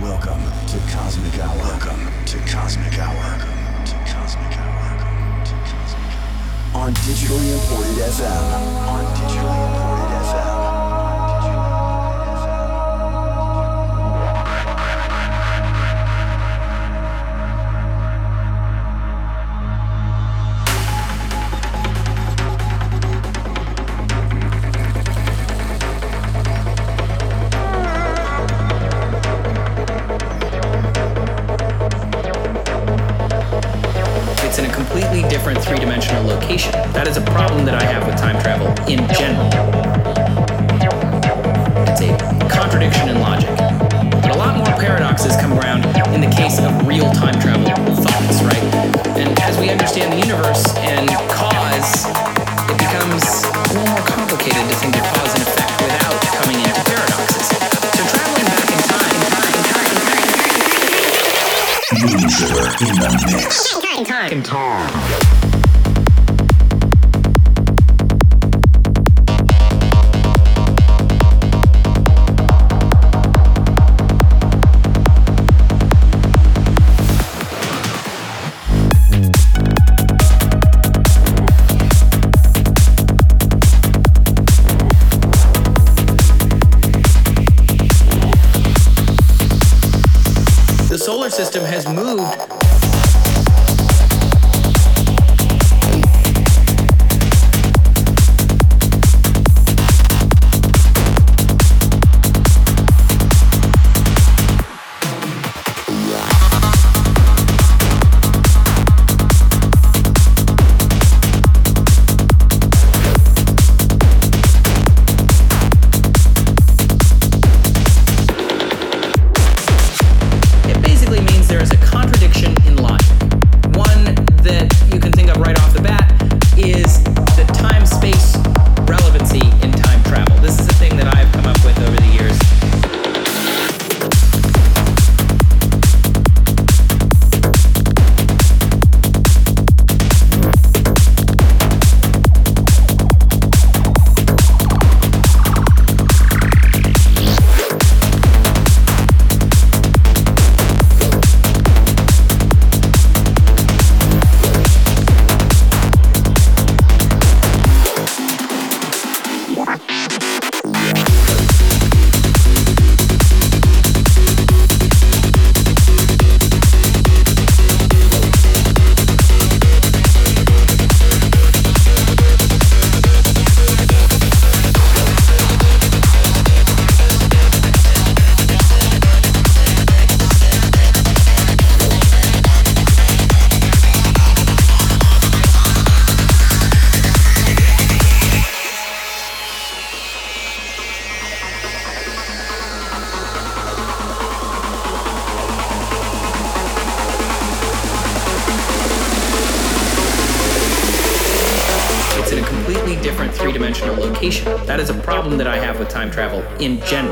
Welcome to Cosmic Hour. Welcome to Cosmic Hour. To Cosmic to Cosmic On digitally imported FM. On digitally in general.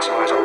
maximize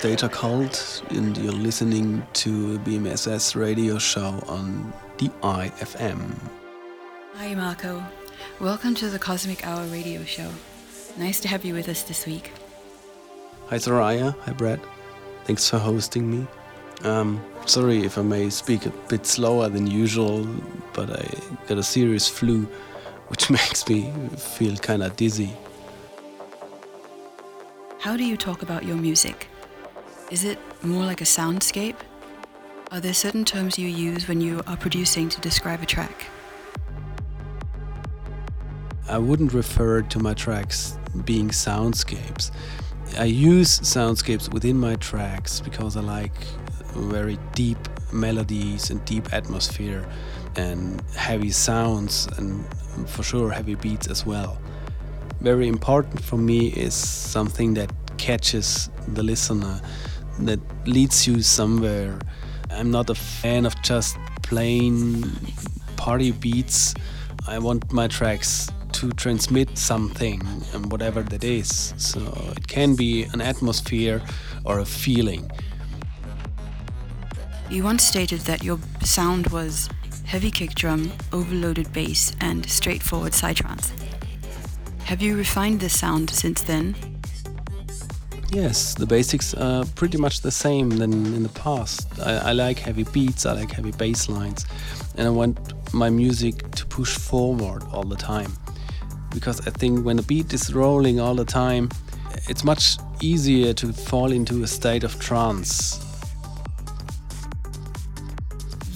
Data Cult, and you're listening to a BMSS radio show on DIFM. Hi, Marco. Welcome to the Cosmic Hour radio show. Nice to have you with us this week. Hi, Soraya. Hi, Brad. Thanks for hosting me. Um, sorry if I may speak a bit slower than usual, but I got a serious flu, which makes me feel kind of dizzy. How do you talk about your music? Is it more like a soundscape? Are there certain terms you use when you are producing to describe a track? I wouldn't refer to my tracks being soundscapes. I use soundscapes within my tracks because I like very deep melodies and deep atmosphere and heavy sounds and for sure heavy beats as well. Very important for me is something that catches the listener, that leads you somewhere. I'm not a fan of just plain party beats. I want my tracks to transmit something and whatever that is. So it can be an atmosphere or a feeling. You once stated that your sound was heavy kick drum, overloaded bass, and straightforward psytrance. Have you refined this sound since then? Yes, the basics are pretty much the same than in the past. I, I like heavy beats, I like heavy bass lines, and I want my music to push forward all the time. Because I think when the beat is rolling all the time, it's much easier to fall into a state of trance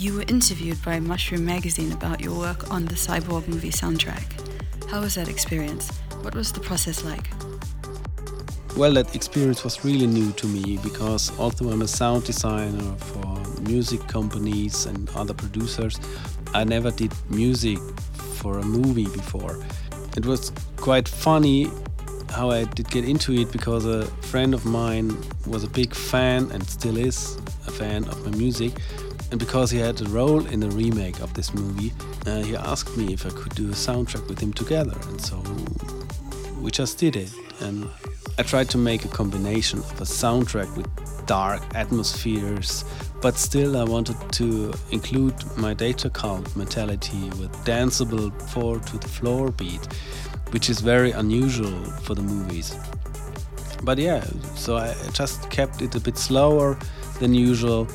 you were interviewed by Mushroom Magazine about your work on the Cyborg movie soundtrack. How was that experience? What was the process like? Well, that experience was really new to me because although I'm a sound designer for music companies and other producers, I never did music for a movie before. It was quite funny how I did get into it because a friend of mine was a big fan and still is a fan of my music and because he had a role in the remake of this movie, uh, he asked me if I could do a soundtrack with him together. And so we just did it. And I tried to make a combination of a soundtrack with dark atmospheres, but still I wanted to include my data cult mentality with danceable four to the floor beat, which is very unusual for the movies. But yeah, so I just kept it a bit slower than usual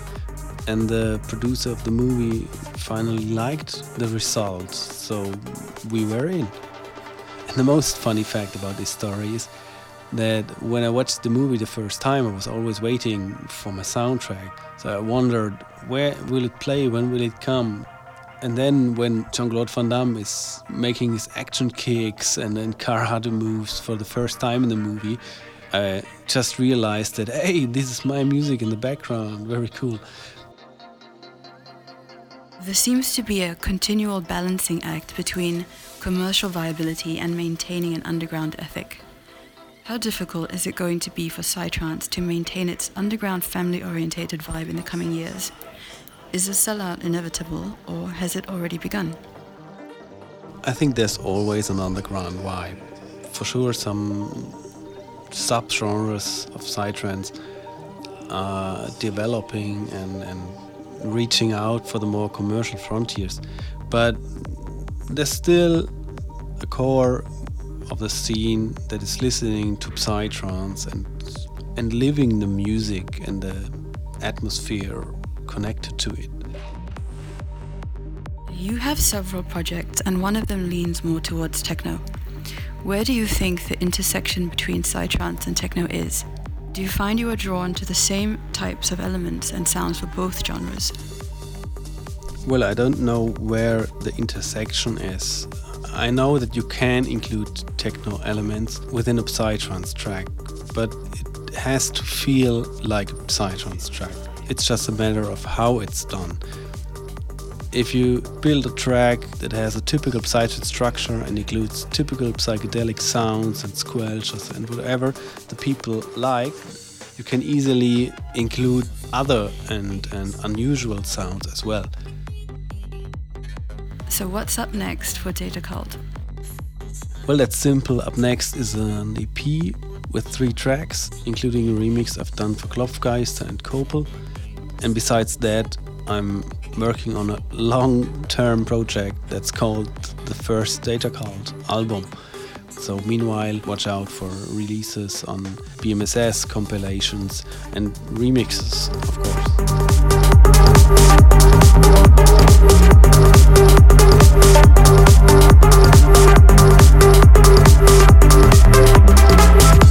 and the producer of the movie finally liked the results, so we were in. The most funny fact about this story is that when I watched the movie the first time, I was always waiting for my soundtrack. So I wondered, where will it play? When will it come? And then when Jean Claude Van Damme is making his action kicks and then karate moves for the first time in the movie, I just realized that, hey, this is my music in the background. Very cool. There seems to be a continual balancing act between commercial viability and maintaining an underground ethic. How difficult is it going to be for Psytrance to maintain its underground family orientated vibe in the coming years? Is a sellout inevitable, or has it already begun? I think there's always an underground vibe. For sure, some subgenres of Psytrance are developing and, and reaching out for the more commercial frontiers. But there's still a core of the scene that is listening to psytrance and and living the music and the atmosphere connected to it. You have several projects, and one of them leans more towards techno. Where do you think the intersection between psytrance and techno is? Do you find you are drawn to the same types of elements and sounds for both genres? Well, I don't know where the intersection is. I know that you can include techno elements within a Psytrance track, but it has to feel like a Psytrance track. It's just a matter of how it's done if you build a track that has a typical psytrance structure and includes typical psychedelic sounds and squelches and whatever the people like, you can easily include other and, and unusual sounds as well. So, what's up next for Data Cult? Well, that's simple. Up next is an EP with three tracks, including a remix I've done for Klopfgeister and Kopel. And besides that, I'm working on a long term project that's called the First Data Cult album. So, meanwhile, watch out for releases on BMSS compilations and remixes, of Thank you.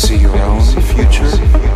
see your own future?